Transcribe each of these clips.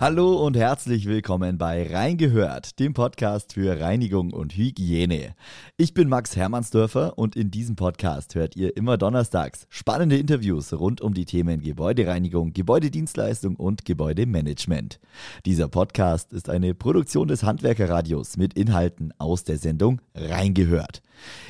Hallo und herzlich willkommen bei Reingehört, dem Podcast für Reinigung und Hygiene. Ich bin Max Hermannsdörfer und in diesem Podcast hört ihr immer donnerstags spannende Interviews rund um die Themen Gebäudereinigung, Gebäudedienstleistung und Gebäudemanagement. Dieser Podcast ist eine Produktion des Handwerkerradios mit Inhalten aus der Sendung Reingehört.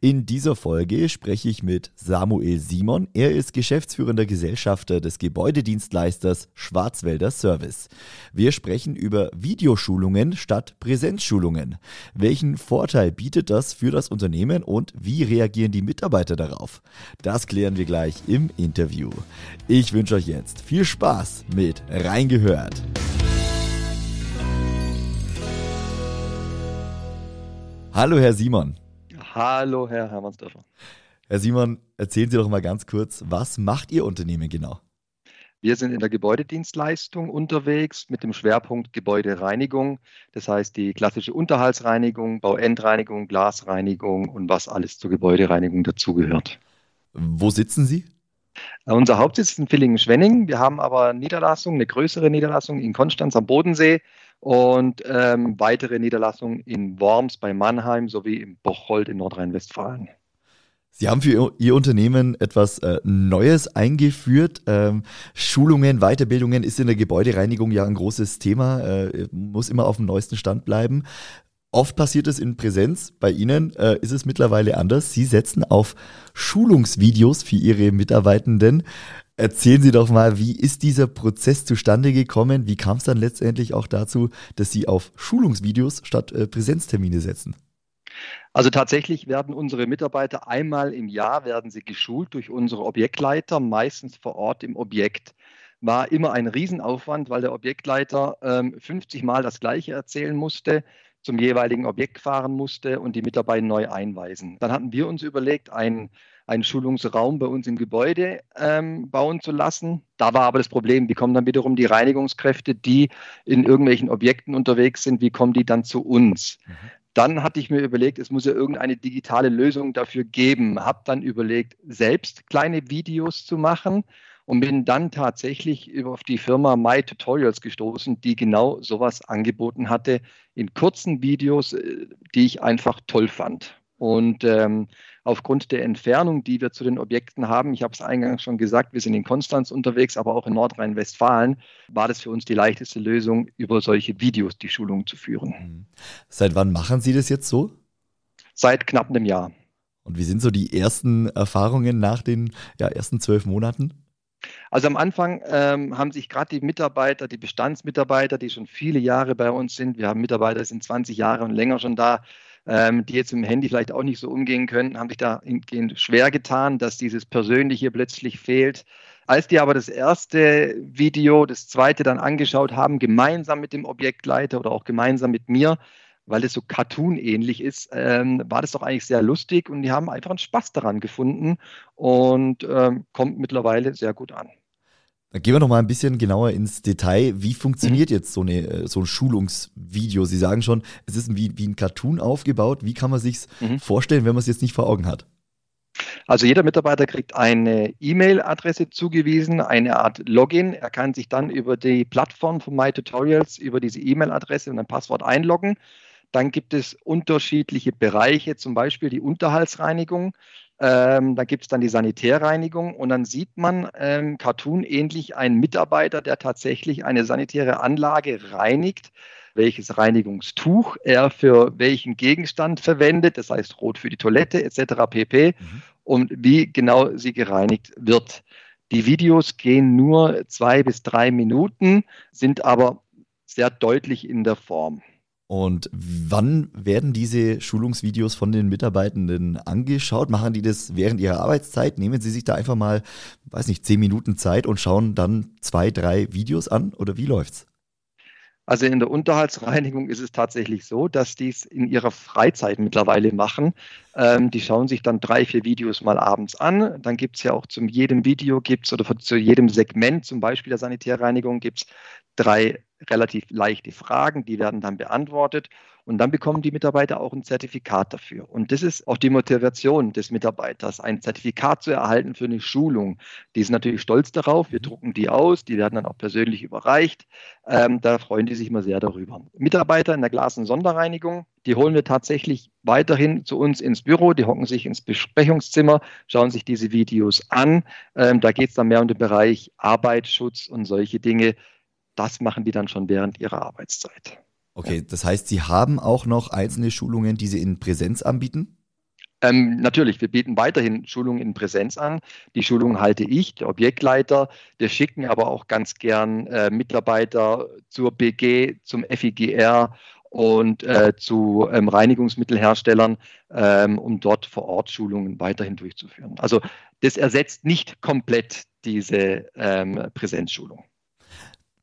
In dieser Folge spreche ich mit Samuel Simon. Er ist geschäftsführender Gesellschafter des Gebäudedienstleisters Schwarzwälder Service. Wir sprechen über Videoschulungen statt Präsenzschulungen. Welchen Vorteil bietet das für das Unternehmen und wie reagieren die Mitarbeiter darauf? Das klären wir gleich im Interview. Ich wünsche euch jetzt viel Spaß mit Reingehört. Hallo, Herr Simon. Hallo, Herr Hermannsdörfer. Herr Simon, erzählen Sie doch mal ganz kurz, was macht Ihr Unternehmen genau? Wir sind in der Gebäudedienstleistung unterwegs mit dem Schwerpunkt Gebäudereinigung. Das heißt die klassische Unterhaltsreinigung, Bauendreinigung, Glasreinigung und was alles zur Gebäudereinigung dazugehört. Wo sitzen Sie? Äh, unser Hauptsitz ist in Villingen-Schwenning. Wir haben aber Niederlassungen, eine größere Niederlassung in Konstanz am Bodensee und ähm, weitere Niederlassungen in Worms bei Mannheim sowie in Bocholt in Nordrhein-Westfalen. Sie haben für Ihr Unternehmen etwas äh, Neues eingeführt. Ähm, Schulungen, Weiterbildungen ist in der Gebäudereinigung ja ein großes Thema, äh, muss immer auf dem neuesten Stand bleiben. Oft passiert es in Präsenz. Bei Ihnen äh, ist es mittlerweile anders. Sie setzen auf Schulungsvideos für Ihre Mitarbeitenden. Erzählen Sie doch mal, wie ist dieser Prozess zustande gekommen? Wie kam es dann letztendlich auch dazu, dass Sie auf Schulungsvideos statt äh, Präsenztermine setzen? Also tatsächlich werden unsere Mitarbeiter einmal im Jahr werden sie geschult durch unsere Objektleiter, meistens vor Ort im Objekt. War immer ein Riesenaufwand, weil der Objektleiter ähm, 50 Mal das Gleiche erzählen musste zum jeweiligen Objekt fahren musste und die Mitarbeiter neu einweisen. Dann hatten wir uns überlegt, einen, einen Schulungsraum bei uns im Gebäude ähm, bauen zu lassen. Da war aber das Problem, wie kommen dann wiederum die Reinigungskräfte, die in irgendwelchen Objekten unterwegs sind, wie kommen die dann zu uns? Mhm. Dann hatte ich mir überlegt, es muss ja irgendeine digitale Lösung dafür geben. Habe dann überlegt, selbst kleine Videos zu machen und bin dann tatsächlich auf die Firma My Tutorials gestoßen, die genau sowas angeboten hatte in kurzen Videos, äh, die ich einfach toll fand. Und ähm, aufgrund der Entfernung, die wir zu den Objekten haben, ich habe es eingangs schon gesagt, wir sind in Konstanz unterwegs, aber auch in Nordrhein-Westfalen, war das für uns die leichteste Lösung, über solche Videos die Schulung zu führen. Mhm. Seit wann machen Sie das jetzt so? Seit knapp einem Jahr. Und wie sind so die ersten Erfahrungen nach den ja, ersten zwölf Monaten? Also am Anfang ähm, haben sich gerade die Mitarbeiter, die Bestandsmitarbeiter, die schon viele Jahre bei uns sind, wir haben Mitarbeiter, die sind 20 Jahre und länger schon da, ähm, die jetzt mit dem Handy vielleicht auch nicht so umgehen können, haben sich da schwer getan, dass dieses Persönliche plötzlich fehlt. Als die aber das erste Video, das zweite dann angeschaut haben, gemeinsam mit dem Objektleiter oder auch gemeinsam mit mir, weil es so Cartoon-ähnlich ist, ähm, war das doch eigentlich sehr lustig und die haben einfach einen Spaß daran gefunden und ähm, kommt mittlerweile sehr gut an. Dann gehen wir noch mal ein bisschen genauer ins Detail. Wie funktioniert mhm. jetzt so, eine, äh, so ein Schulungsvideo? Sie sagen schon, es ist wie, wie ein Cartoon aufgebaut. Wie kann man sich mhm. vorstellen, wenn man es jetzt nicht vor Augen hat? Also jeder Mitarbeiter kriegt eine E-Mail-Adresse zugewiesen, eine Art Login. Er kann sich dann über die Plattform von MyTutorials, über diese E-Mail-Adresse und ein Passwort einloggen. Dann gibt es unterschiedliche Bereiche, zum Beispiel die Unterhaltsreinigung. Ähm, da gibt es dann die Sanitärreinigung und dann sieht man ähm, cartoon-ähnlich einen Mitarbeiter, der tatsächlich eine sanitäre Anlage reinigt, welches Reinigungstuch er für welchen Gegenstand verwendet, das heißt rot für die Toilette etc. pp. Mhm. und wie genau sie gereinigt wird. Die Videos gehen nur zwei bis drei Minuten, sind aber sehr deutlich in der Form. Und wann werden diese Schulungsvideos von den Mitarbeitenden angeschaut? Machen die das während ihrer Arbeitszeit? Nehmen sie sich da einfach mal, weiß nicht, zehn Minuten Zeit und schauen dann zwei, drei Videos an? Oder wie läuft's? Also in der Unterhaltsreinigung ist es tatsächlich so, dass die es in ihrer Freizeit mittlerweile machen. Ähm, die schauen sich dann drei, vier Videos mal abends an. Dann gibt es ja auch zu jedem Video gibt's oder zu jedem Segment, zum Beispiel der Sanitärreinigung, gibt es drei relativ leichte Fragen, die werden dann beantwortet Und dann bekommen die Mitarbeiter auch ein Zertifikat dafür. Und das ist auch die Motivation des Mitarbeiters, ein Zertifikat zu erhalten für eine Schulung. Die sind natürlich stolz darauf. Wir drucken die aus, die werden dann auch persönlich überreicht. Ähm, da freuen die sich immer sehr darüber. Mitarbeiter in der Glas- und Sonderreinigung, die holen wir tatsächlich weiterhin zu uns ins Büro, die hocken sich ins Besprechungszimmer, schauen sich diese Videos an. Ähm, da geht es dann mehr um den Bereich Arbeitsschutz und solche Dinge. Das machen die dann schon während ihrer Arbeitszeit. Okay, das heißt, Sie haben auch noch einzelne Schulungen, die Sie in Präsenz anbieten? Ähm, natürlich, wir bieten weiterhin Schulungen in Präsenz an. Die Schulungen halte ich, der Objektleiter. Wir schicken aber auch ganz gern äh, Mitarbeiter zur BG, zum FIGR und äh, zu ähm, Reinigungsmittelherstellern, ähm, um dort vor Ort Schulungen weiterhin durchzuführen. Also das ersetzt nicht komplett diese ähm, Präsenzschulung.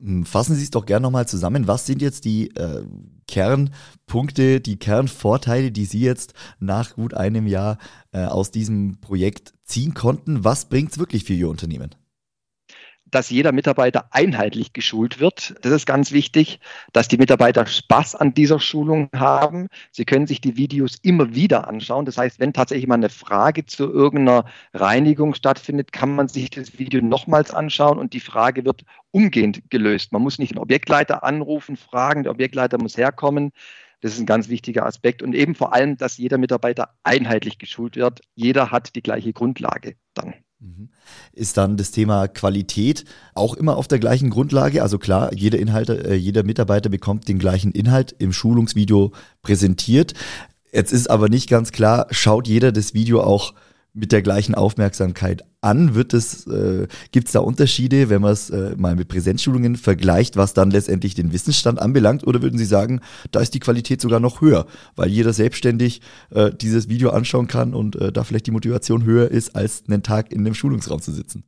Hm, fassen Sie es doch gerne nochmal zusammen. Was sind jetzt die äh, Kernpunkte, die Kernvorteile, die Sie jetzt nach gut einem Jahr äh, aus diesem Projekt ziehen konnten? Was bringt es wirklich für Ihr Unternehmen? Dass jeder Mitarbeiter einheitlich geschult wird. Das ist ganz wichtig, dass die Mitarbeiter Spaß an dieser Schulung haben. Sie können sich die Videos immer wieder anschauen. Das heißt, wenn tatsächlich mal eine Frage zu irgendeiner Reinigung stattfindet, kann man sich das Video nochmals anschauen und die Frage wird umgehend gelöst. Man muss nicht den Objektleiter anrufen, fragen, der Objektleiter muss herkommen. Das ist ein ganz wichtiger Aspekt. Und eben vor allem, dass jeder Mitarbeiter einheitlich geschult wird. Jeder hat die gleiche Grundlage dann. Mhm. Ist dann das Thema Qualität auch immer auf der gleichen Grundlage? Also klar, jeder Inhalte, äh, jeder Mitarbeiter bekommt den gleichen Inhalt im Schulungsvideo präsentiert. Jetzt ist aber nicht ganz klar, schaut jeder das Video auch mit der gleichen Aufmerksamkeit an? Wird es, äh, gibt es da Unterschiede, wenn man es äh, mal mit Präsenzschulungen vergleicht, was dann letztendlich den Wissensstand anbelangt? Oder würden Sie sagen, da ist die Qualität sogar noch höher, weil jeder selbstständig äh, dieses Video anschauen kann und äh, da vielleicht die Motivation höher ist, als einen Tag in einem Schulungsraum zu sitzen?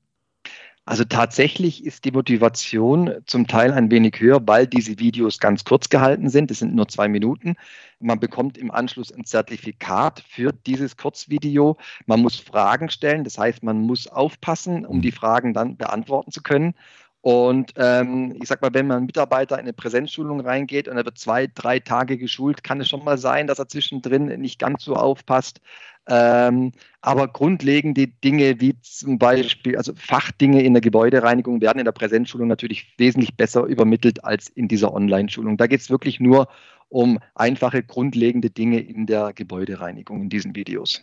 Also tatsächlich ist die Motivation zum Teil ein wenig höher, weil diese Videos ganz kurz gehalten sind. Es sind nur zwei Minuten. Man bekommt im Anschluss ein Zertifikat für dieses Kurzvideo. Man muss Fragen stellen. Das heißt, man muss aufpassen, um die Fragen dann beantworten zu können. Und ähm, ich sag mal, wenn man Mitarbeiter in eine Präsenzschulung reingeht und er wird zwei, drei Tage geschult, kann es schon mal sein, dass er zwischendrin nicht ganz so aufpasst. Ähm, aber grundlegende Dinge wie zum Beispiel, also Fachdinge in der Gebäudereinigung werden in der Präsenzschulung natürlich wesentlich besser übermittelt als in dieser Online-Schulung. Da geht es wirklich nur um einfache, grundlegende Dinge in der Gebäudereinigung in diesen Videos.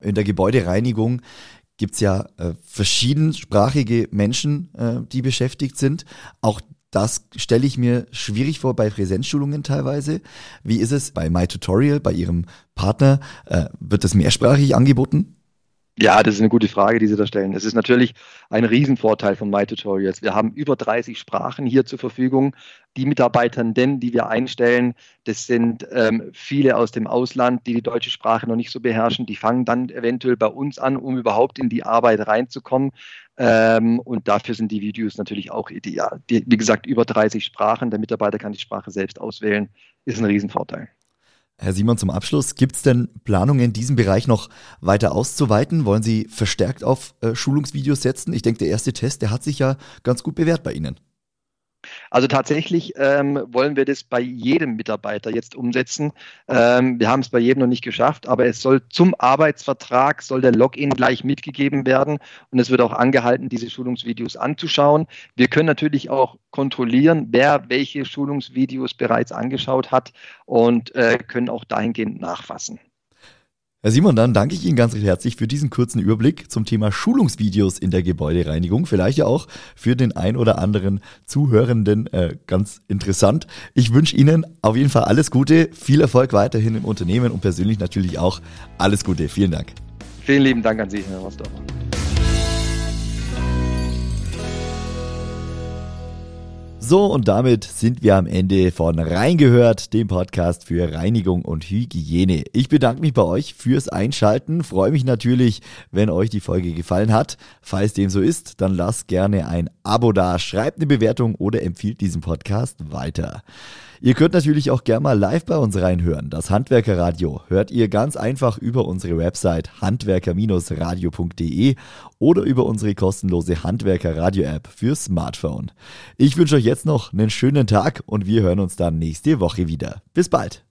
In der Gebäudereinigung gibt es ja äh, verschiedensprachige Menschen, äh, die beschäftigt sind. Auch das stelle ich mir schwierig vor bei Präsenzschulungen teilweise. Wie ist es bei MyTutorial, bei Ihrem Partner? Äh, wird das mehrsprachig angeboten? Ja, das ist eine gute Frage, die Sie da stellen. Es ist natürlich ein Riesenvorteil von MyTutorials. Wir haben über 30 Sprachen hier zur Verfügung. Die Mitarbeitenden, die wir einstellen, das sind ähm, viele aus dem Ausland, die die deutsche Sprache noch nicht so beherrschen. Die fangen dann eventuell bei uns an, um überhaupt in die Arbeit reinzukommen. Ähm, und dafür sind die Videos natürlich auch ideal. Die, wie gesagt, über 30 Sprachen. Der Mitarbeiter kann die Sprache selbst auswählen. Ist ein Riesenvorteil. Herr Simon, zum Abschluss, gibt es denn Planungen, in diesem Bereich noch weiter auszuweiten? Wollen Sie verstärkt auf äh, Schulungsvideos setzen? Ich denke, der erste Test, der hat sich ja ganz gut bewährt bei Ihnen. Also tatsächlich ähm, wollen wir das bei jedem Mitarbeiter jetzt umsetzen. Ähm, wir haben es bei jedem noch nicht geschafft, aber es soll zum Arbeitsvertrag, soll der Login gleich mitgegeben werden und es wird auch angehalten, diese Schulungsvideos anzuschauen. Wir können natürlich auch kontrollieren, wer welche Schulungsvideos bereits angeschaut hat und äh, können auch dahingehend nachfassen. Herr Simon, dann danke ich Ihnen ganz recht herzlich für diesen kurzen Überblick zum Thema Schulungsvideos in der Gebäudereinigung. Vielleicht ja auch für den ein oder anderen Zuhörenden äh, ganz interessant. Ich wünsche Ihnen auf jeden Fall alles Gute, viel Erfolg weiterhin im Unternehmen und persönlich natürlich auch alles Gute. Vielen Dank. Vielen lieben Dank an Sie, Herr Rostorfer. So, und damit sind wir am Ende von Reingehört, dem Podcast für Reinigung und Hygiene. Ich bedanke mich bei euch fürs Einschalten, freue mich natürlich, wenn euch die Folge gefallen hat. Falls dem so ist, dann lasst gerne ein Abo da, schreibt eine Bewertung oder empfiehlt diesen Podcast weiter. Ihr könnt natürlich auch gerne mal live bei uns reinhören. Das Handwerkerradio hört ihr ganz einfach über unsere Website handwerker-radio.de oder über unsere kostenlose Handwerker-Radio-App für Smartphone. Ich wünsche euch jetzt noch einen schönen Tag und wir hören uns dann nächste Woche wieder. Bis bald!